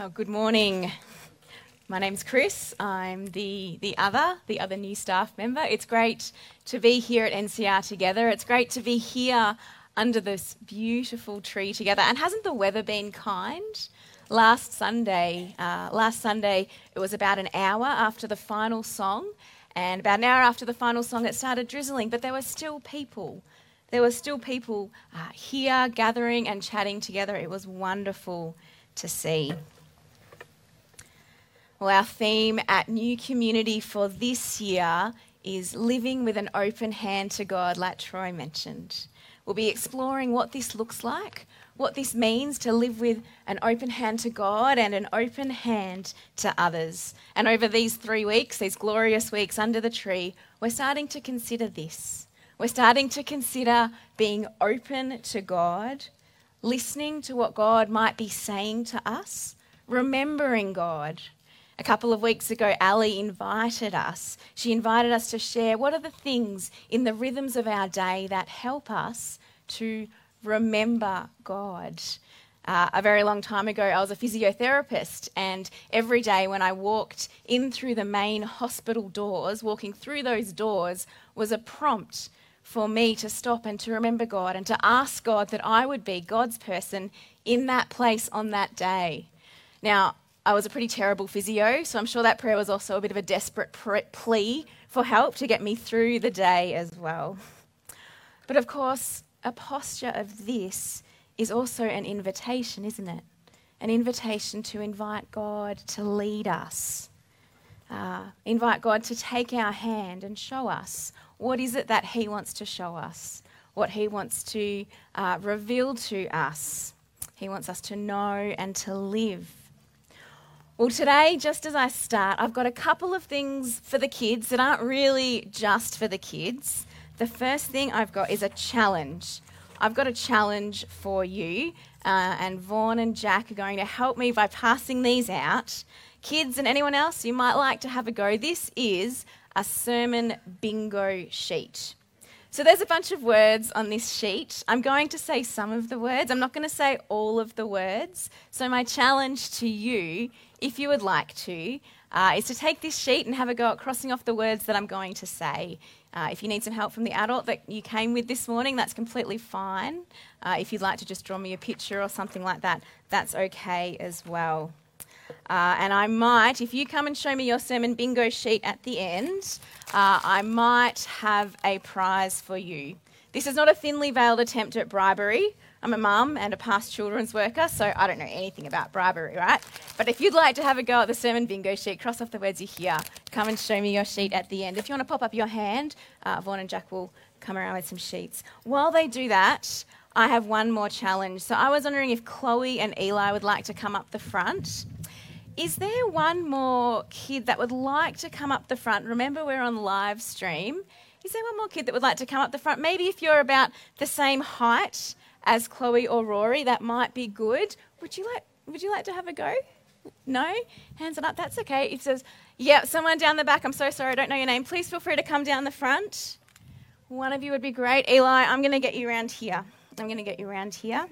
Oh, good morning. My name's Chris. I'm the, the other, the other new staff member. It's great to be here at NCR together. It's great to be here under this beautiful tree together. And hasn't the weather been kind? Last Sunday, uh, last Sunday, it was about an hour after the final song, and about an hour after the final song, it started drizzling, but there were still people. There were still people uh, here gathering and chatting together. It was wonderful to see. Well, our theme at New Community for this year is living with an open hand to God, like Troy mentioned. We'll be exploring what this looks like, what this means to live with an open hand to God and an open hand to others. And over these three weeks, these glorious weeks under the tree, we're starting to consider this. We're starting to consider being open to God, listening to what God might be saying to us, remembering God a couple of weeks ago, Ali invited us. She invited us to share what are the things in the rhythms of our day that help us to remember God. Uh, a very long time ago, I was a physiotherapist, and every day when I walked in through the main hospital doors, walking through those doors was a prompt for me to stop and to remember God and to ask God that I would be God's person in that place on that day. Now, I was a pretty terrible physio, so I'm sure that prayer was also a bit of a desperate plea for help to get me through the day as well. But of course, a posture of this is also an invitation, isn't it? An invitation to invite God to lead us. Uh, invite God to take our hand and show us what is it that He wants to show us, what He wants to uh, reveal to us. He wants us to know and to live well, today, just as I start, I've got a couple of things for the kids that aren't really just for the kids. The first thing I've got is a challenge. I've got a challenge for you, uh, and Vaughn and Jack are going to help me by passing these out. Kids and anyone else, you might like to have a go. This is a sermon bingo sheet. So there's a bunch of words on this sheet. I'm going to say some of the words. I'm not going to say all of the words. So my challenge to you if you would like to, uh, is to take this sheet and have a go at crossing off the words that I'm going to say. Uh, if you need some help from the adult that you came with this morning, that's completely fine. Uh, if you'd like to just draw me a picture or something like that, that's okay as well. Uh, and I might, if you come and show me your sermon bingo sheet at the end, uh, I might have a prize for you. This is not a thinly veiled attempt at bribery. I'm a mum and a past children's worker, so I don't know anything about bribery, right? But if you'd like to have a go at the sermon bingo sheet, cross off the words you hear, come and show me your sheet at the end. If you want to pop up your hand, uh, Vaughn and Jack will come around with some sheets. While they do that, I have one more challenge. So I was wondering if Chloe and Eli would like to come up the front. Is there one more kid that would like to come up the front? Remember, we're on live stream. Is there one more kid that would like to come up the front? Maybe if you're about the same height as Chloe or Rory, that might be good. Would you like would you like to have a go? No? Hands up. That's okay. It says, yeah, someone down the back. I'm so sorry, I don't know your name. Please feel free to come down the front. One of you would be great. Eli, I'm going to get you around here. I'm going to get you around here.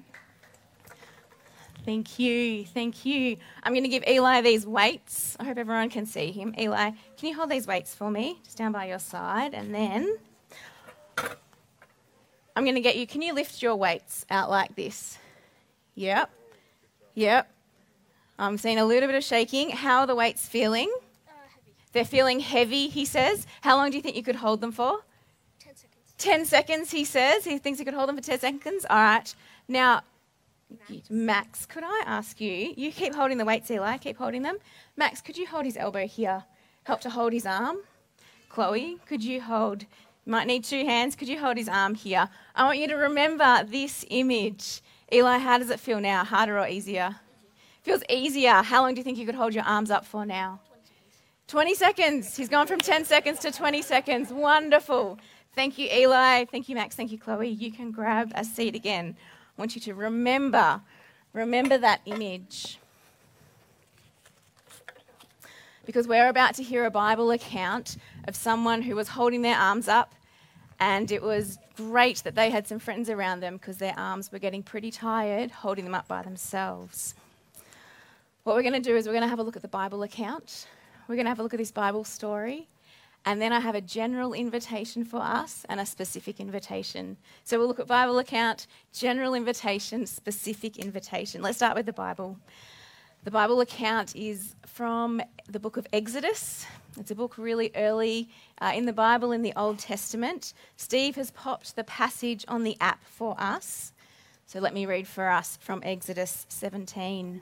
Thank you. Thank you. I'm going to give Eli these weights. I hope everyone can see him. Eli, can you hold these weights for me? Just down by your side. And then I'm going to get you, can you lift your weights out like this? Yep. Yep. I'm seeing a little bit of shaking. How are the weights feeling? Uh, They're feeling heavy, he says. How long do you think you could hold them for? 10 seconds. 10 seconds, he says. He thinks he could hold them for 10 seconds. All right. Now, Max. Could I ask you? You keep holding the weights, Eli. Keep holding them. Max, could you hold his elbow here? Help to hold his arm. Chloe, could you hold might need two hands. Could you hold his arm here? I want you to remember this image. Eli, how does it feel now? Harder or easier? Feels easier. How long do you think you could hold your arms up for now? 20 seconds. He's gone from 10 seconds to 20 seconds. Wonderful. Thank you, Eli. Thank you, Max. Thank you, Chloe. You can grab a seat again. I want you to remember, remember that image. Because we're about to hear a Bible account of someone who was holding their arms up and it was great that they had some friends around them because their arms were getting pretty tired holding them up by themselves. What we're going to do is we're going to have a look at the Bible account. We're going to have a look at this Bible story. And then I have a general invitation for us and a specific invitation. So we'll look at Bible account, general invitation, specific invitation. Let's start with the Bible. The Bible account is from the book of Exodus. It's a book really early uh, in the Bible in the Old Testament. Steve has popped the passage on the app for us. So let me read for us from Exodus 17.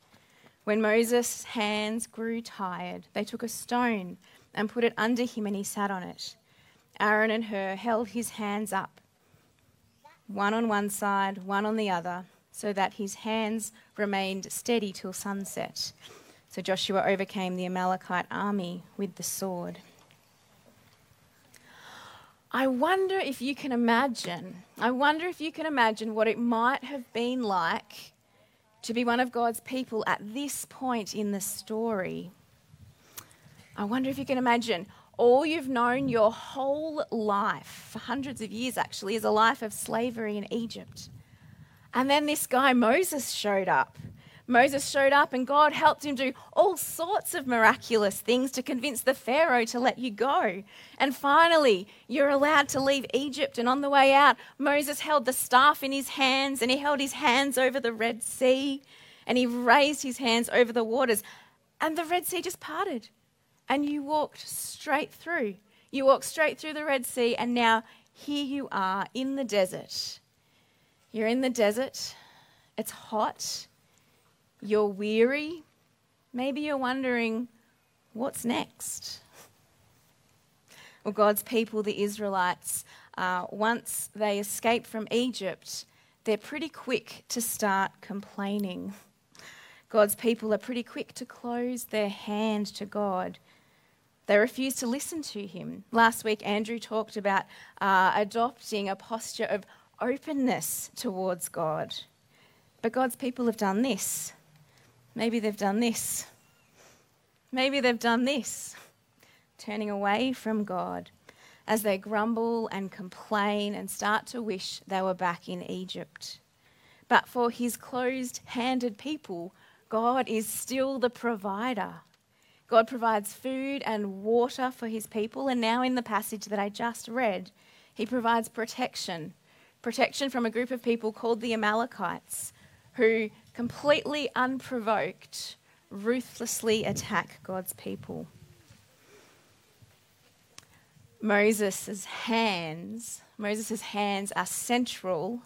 When Moses' hands grew tired, they took a stone and put it under him, and he sat on it. Aaron and Hur held his hands up one on one side, one on the other, so that his hands remained steady till sunset. So Joshua overcame the Amalekite army with the sword. I wonder if you can imagine, I wonder if you can imagine what it might have been like to be one of God's people at this point in the story. I wonder if you can imagine all you've known your whole life, for hundreds of years actually, is a life of slavery in Egypt. And then this guy Moses showed up. Moses showed up and God helped him do all sorts of miraculous things to convince the Pharaoh to let you go. And finally, you're allowed to leave Egypt. And on the way out, Moses held the staff in his hands and he held his hands over the Red Sea and he raised his hands over the waters. And the Red Sea just parted and you walked straight through. You walked straight through the Red Sea, and now here you are in the desert. You're in the desert, it's hot, you're weary. Maybe you're wondering, what's next? Well, God's people, the Israelites, uh, once they escape from Egypt, they're pretty quick to start complaining. God's people are pretty quick to close their hand to God they refuse to listen to him. Last week, Andrew talked about uh, adopting a posture of openness towards God. But God's people have done this. Maybe they've done this. Maybe they've done this. Turning away from God as they grumble and complain and start to wish they were back in Egypt. But for his closed handed people, God is still the provider. God provides food and water for his people. And now, in the passage that I just read, he provides protection protection from a group of people called the Amalekites, who completely unprovoked, ruthlessly attack God's people. Moses' hands, Moses' hands are central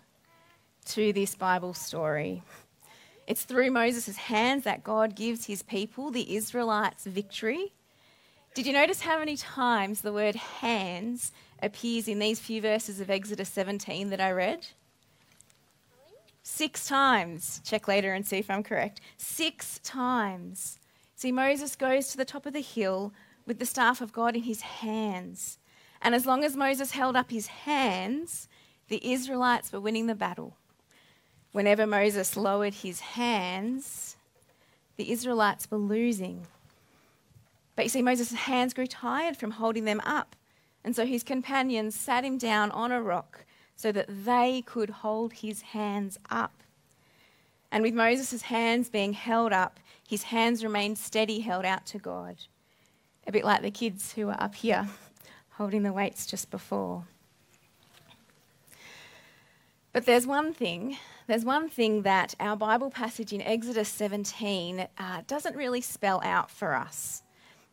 to this Bible story. It's through Moses' hands that God gives his people, the Israelites, victory. Did you notice how many times the word hands appears in these few verses of Exodus 17 that I read? Six times. Check later and see if I'm correct. Six times. See, Moses goes to the top of the hill with the staff of God in his hands. And as long as Moses held up his hands, the Israelites were winning the battle. Whenever Moses lowered his hands, the Israelites were losing. But you see, Moses' hands grew tired from holding them up. And so his companions sat him down on a rock so that they could hold his hands up. And with Moses' hands being held up, his hands remained steady, held out to God. A bit like the kids who were up here holding the weights just before. But there's one thing there's one thing that our Bible passage in Exodus 17 uh, doesn't really spell out for us.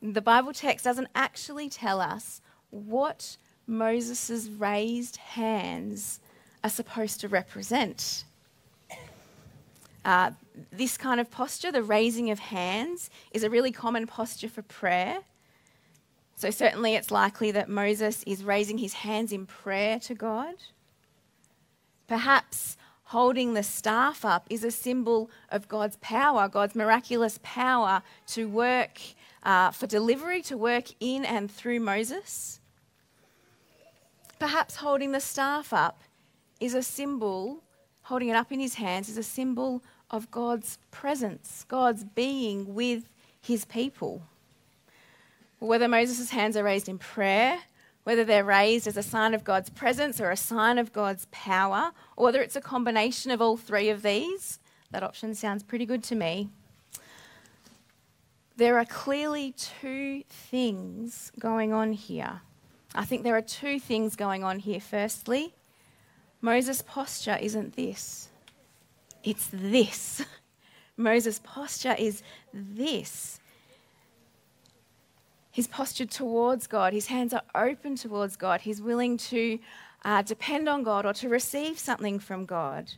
The Bible text doesn't actually tell us what Moses' raised hands are supposed to represent. Uh, this kind of posture, the raising of hands, is a really common posture for prayer. So, certainly, it's likely that Moses is raising his hands in prayer to God. Perhaps holding the staff up is a symbol of God's power, God's miraculous power to work uh, for delivery, to work in and through Moses. Perhaps holding the staff up is a symbol, holding it up in his hands is a symbol of God's presence, God's being with his people. Whether Moses' hands are raised in prayer, whether they're raised as a sign of God's presence or a sign of God's power, or whether it's a combination of all three of these, that option sounds pretty good to me. There are clearly two things going on here. I think there are two things going on here. Firstly, Moses' posture isn't this, it's this. Moses' posture is this. He's postured towards God. His hands are open towards God. He's willing to uh, depend on God or to receive something from God.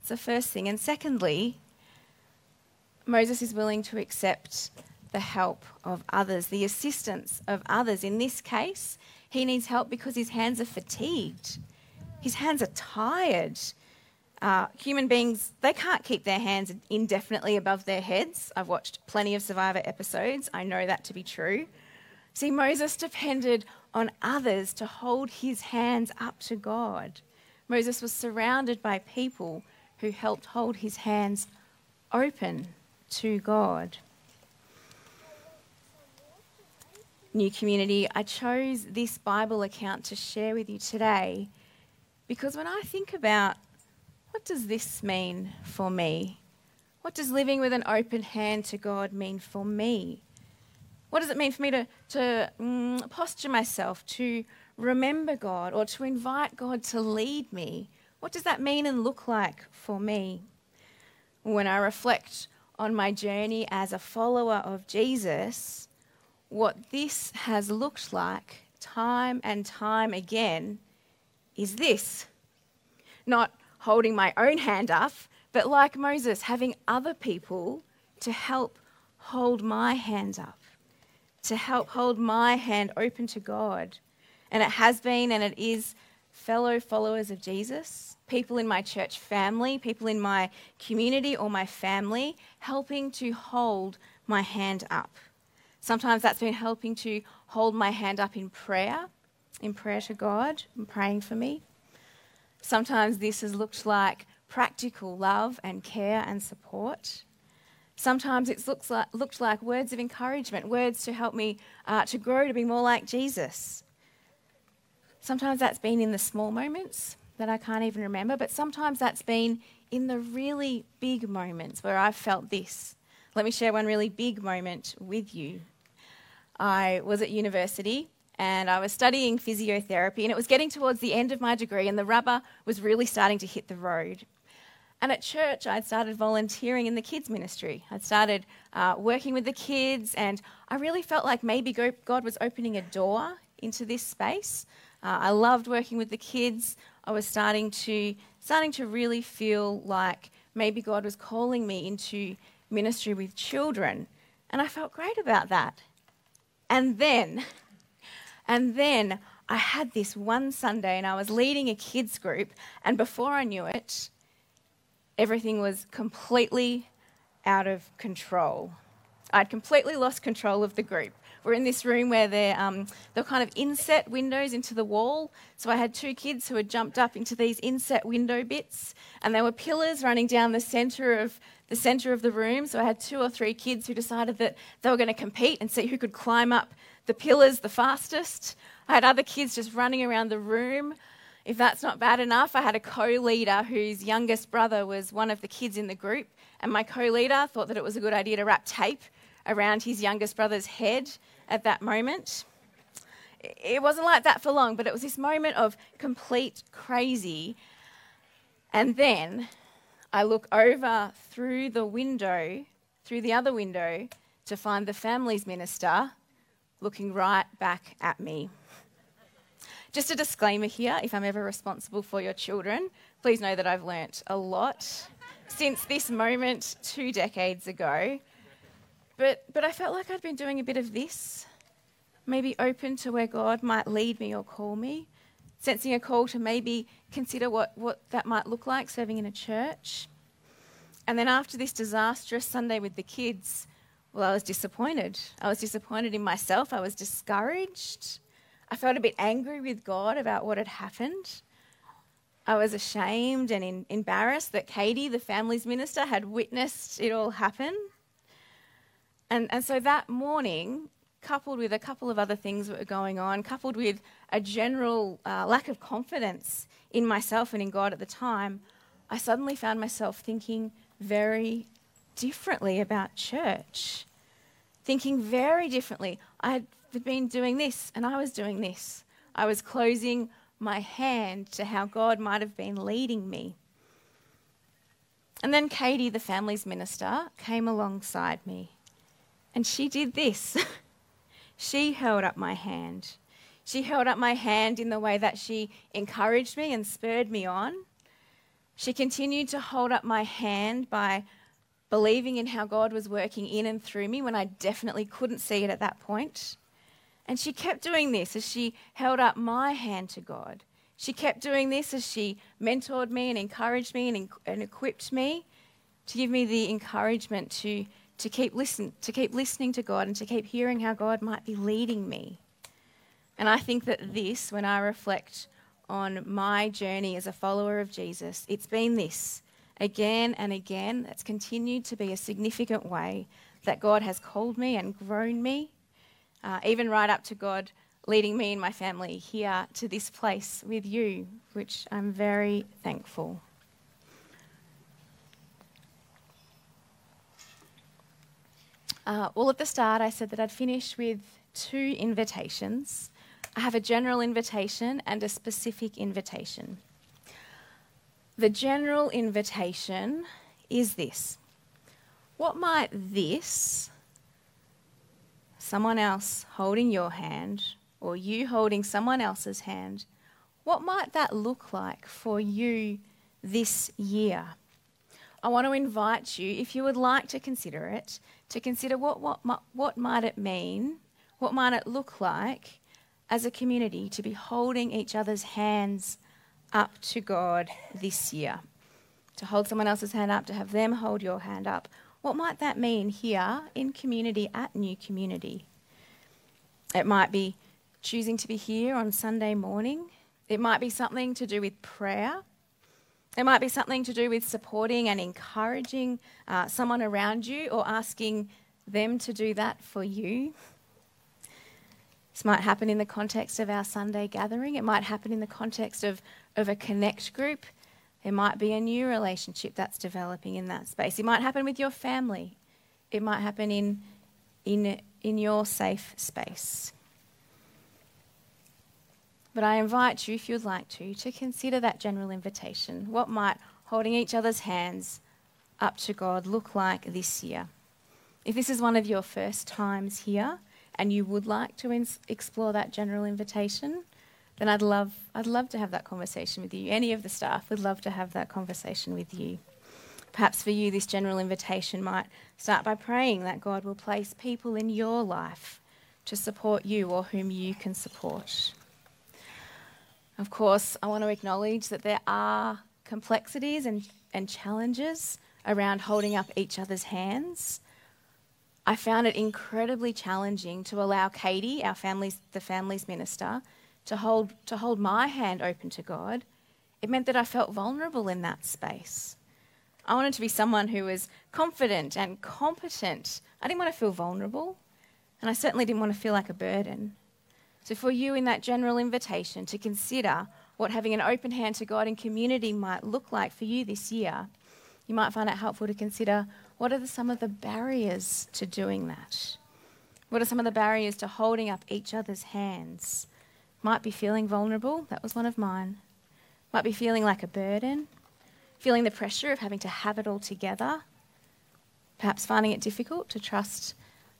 It's the first thing. And secondly, Moses is willing to accept the help of others, the assistance of others. In this case, he needs help because his hands are fatigued, his hands are tired. Uh, human beings, they can't keep their hands indefinitely above their heads. I've watched plenty of Survivor episodes. I know that to be true. See, Moses depended on others to hold his hands up to God. Moses was surrounded by people who helped hold his hands open to God. New community, I chose this Bible account to share with you today because when I think about what does this mean for me? What does living with an open hand to God mean for me? What does it mean for me to, to mm, posture myself, to remember God, or to invite God to lead me? What does that mean and look like for me? When I reflect on my journey as a follower of Jesus, what this has looked like time and time again is this not holding my own hand up, but like Moses, having other people to help hold my hands up to help hold my hand open to God. And it has been and it is fellow followers of Jesus, people in my church family, people in my community or my family, helping to hold my hand up. Sometimes that's been helping to hold my hand up in prayer, in prayer to God, and praying for me. Sometimes this has looked like practical love and care and support. Sometimes it looks like, looked like words of encouragement, words to help me uh, to grow to be more like Jesus. Sometimes that's been in the small moments that I can't even remember, but sometimes that's been in the really big moments where I've felt this. Let me share one really big moment with you. I was at university and I was studying physiotherapy, and it was getting towards the end of my degree, and the rubber was really starting to hit the road. And at church, I'd started volunteering in the kids' ministry. I'd started uh, working with the kids, and I really felt like maybe God was opening a door into this space. Uh, I loved working with the kids. I was starting to starting to really feel like maybe God was calling me into ministry with children, and I felt great about that. And then, and then I had this one Sunday, and I was leading a kids group, and before I knew it everything was completely out of control. I'd completely lost control of the group. We're in this room where they're, um, they're kind of inset windows into the wall. So I had two kids who had jumped up into these inset window bits, and there were pillars running down the centre of the centre of the room. So I had two or three kids who decided that they were going to compete and see who could climb up the pillars the fastest. I had other kids just running around the room. If that's not bad enough, I had a co leader whose youngest brother was one of the kids in the group, and my co leader thought that it was a good idea to wrap tape around his youngest brother's head at that moment. It wasn't like that for long, but it was this moment of complete crazy. And then I look over through the window, through the other window, to find the family's minister looking right back at me. Just a disclaimer here if I'm ever responsible for your children, please know that I've learnt a lot since this moment two decades ago. But, but I felt like I'd been doing a bit of this, maybe open to where God might lead me or call me, sensing a call to maybe consider what, what that might look like serving in a church. And then after this disastrous Sunday with the kids, well, I was disappointed. I was disappointed in myself. I was discouraged. I felt a bit angry with God about what had happened. I was ashamed and in, embarrassed that Katie, the family's minister, had witnessed it all happen. And, and so that morning, coupled with a couple of other things that were going on, coupled with a general uh, lack of confidence in myself and in God at the time, I suddenly found myself thinking very differently about church. Thinking very differently. I had been doing this and I was doing this. I was closing my hand to how God might have been leading me. And then Katie, the family's minister, came alongside me and she did this. she held up my hand. She held up my hand in the way that she encouraged me and spurred me on. She continued to hold up my hand by believing in how God was working in and through me when I definitely couldn't see it at that point. And she kept doing this as she held up my hand to God. She kept doing this as she mentored me and encouraged me and, and equipped me to give me the encouragement to, to, keep listen, to keep listening to God and to keep hearing how God might be leading me. And I think that this, when I reflect on my journey as a follower of Jesus, it's been this again and again that's continued to be a significant way that God has called me and grown me uh, even right up to God leading me and my family here to this place with you, which I'm very thankful. Uh, well, at the start, I said that I'd finish with two invitations. I have a general invitation and a specific invitation. The general invitation is this What might this someone else holding your hand or you holding someone else's hand, what might that look like for you this year? I want to invite you, if you would like to consider it, to consider what, what, what might it mean, what might it look like as a community to be holding each other's hands up to God this year. To hold someone else's hand up, to have them hold your hand up. What might that mean here in community at New Community? It might be choosing to be here on Sunday morning. It might be something to do with prayer. It might be something to do with supporting and encouraging uh, someone around you or asking them to do that for you. This might happen in the context of our Sunday gathering. It might happen in the context of, of a connect group. There might be a new relationship that's developing in that space. It might happen with your family. It might happen in, in, in your safe space. But I invite you, if you'd like to, to consider that general invitation. What might holding each other's hands up to God look like this year? If this is one of your first times here and you would like to ins- explore that general invitation, then I'd love, I'd love to have that conversation with you. Any of the staff would love to have that conversation with you. Perhaps for you, this general invitation might start by praying that God will place people in your life to support you or whom you can support. Of course, I want to acknowledge that there are complexities and, and challenges around holding up each other's hands. I found it incredibly challenging to allow Katie, our family's, the family's minister, to hold, to hold my hand open to God. It meant that I felt vulnerable in that space. I wanted to be someone who was confident and competent. I didn't want to feel vulnerable, and I certainly didn't want to feel like a burden. So, for you in that general invitation to consider what having an open hand to God in community might look like for you this year, you might find it helpful to consider what are the, some of the barriers to doing that? What are some of the barriers to holding up each other's hands? Might be feeling vulnerable, that was one of mine. Might be feeling like a burden, feeling the pressure of having to have it all together, perhaps finding it difficult to trust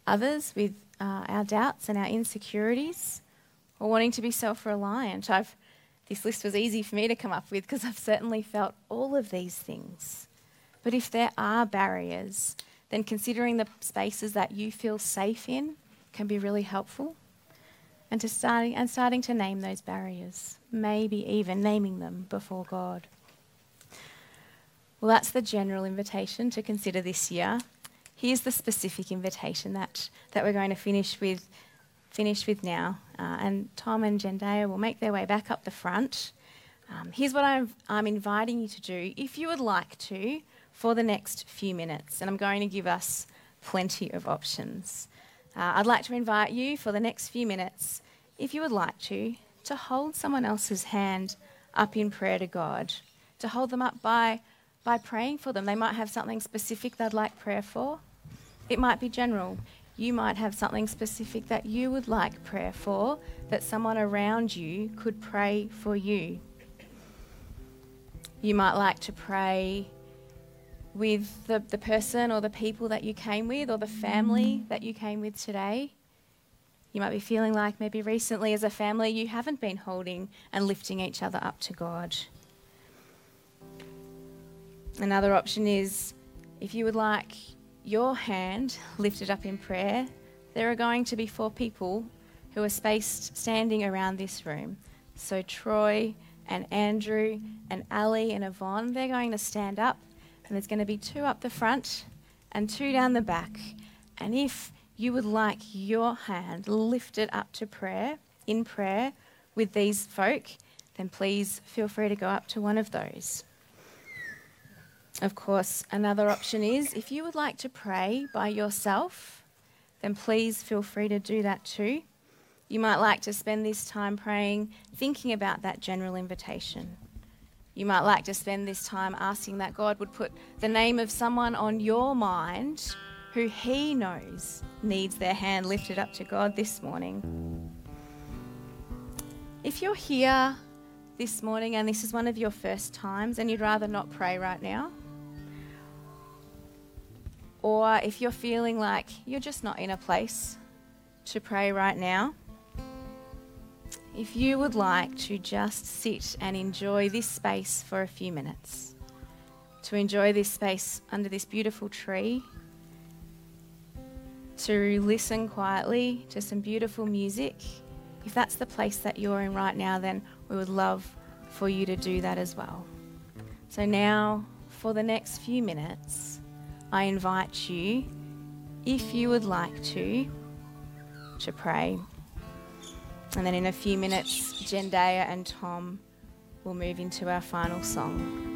others with uh, our doubts and our insecurities, or wanting to be self reliant. This list was easy for me to come up with because I've certainly felt all of these things. But if there are barriers, then considering the spaces that you feel safe in can be really helpful. and to starting and starting to name those barriers, maybe even naming them before God. Well, that's the general invitation to consider this year. Here's the specific invitation that, that we're going to finish with, finish with now. Uh, and Tom and Jendaya will make their way back up the front. Um, here's what I'm, I'm inviting you to do, if you would like to, for the next few minutes. And I'm going to give us plenty of options. Uh, I'd like to invite you for the next few minutes, if you would like to, to hold someone else's hand up in prayer to God, to hold them up by, by praying for them. They might have something specific they'd like prayer for, it might be general. You might have something specific that you would like prayer for, that someone around you could pray for you. You might like to pray with the, the person or the people that you came with or the family that you came with today. You might be feeling like maybe recently as a family you haven't been holding and lifting each other up to God. Another option is if you would like your hand lifted up in prayer, there are going to be four people who are spaced standing around this room. So Troy and Andrew and Ali and Yvonne, they're going to stand up and there's going to be two up the front and two down the back. And if you would like your hand lifted up to prayer, in prayer with these folk, then please feel free to go up to one of those. Of course, another option is if you would like to pray by yourself, then please feel free to do that too. You might like to spend this time praying, thinking about that general invitation. You might like to spend this time asking that God would put the name of someone on your mind who He knows needs their hand lifted up to God this morning. If you're here this morning and this is one of your first times and you'd rather not pray right now, or if you're feeling like you're just not in a place to pray right now, if you would like to just sit and enjoy this space for a few minutes, to enjoy this space under this beautiful tree, to listen quietly to some beautiful music, if that's the place that you're in right now, then we would love for you to do that as well. So now, for the next few minutes, I invite you, if you would like to, to pray. And then in a few minutes, Jendaya and Tom will move into our final song.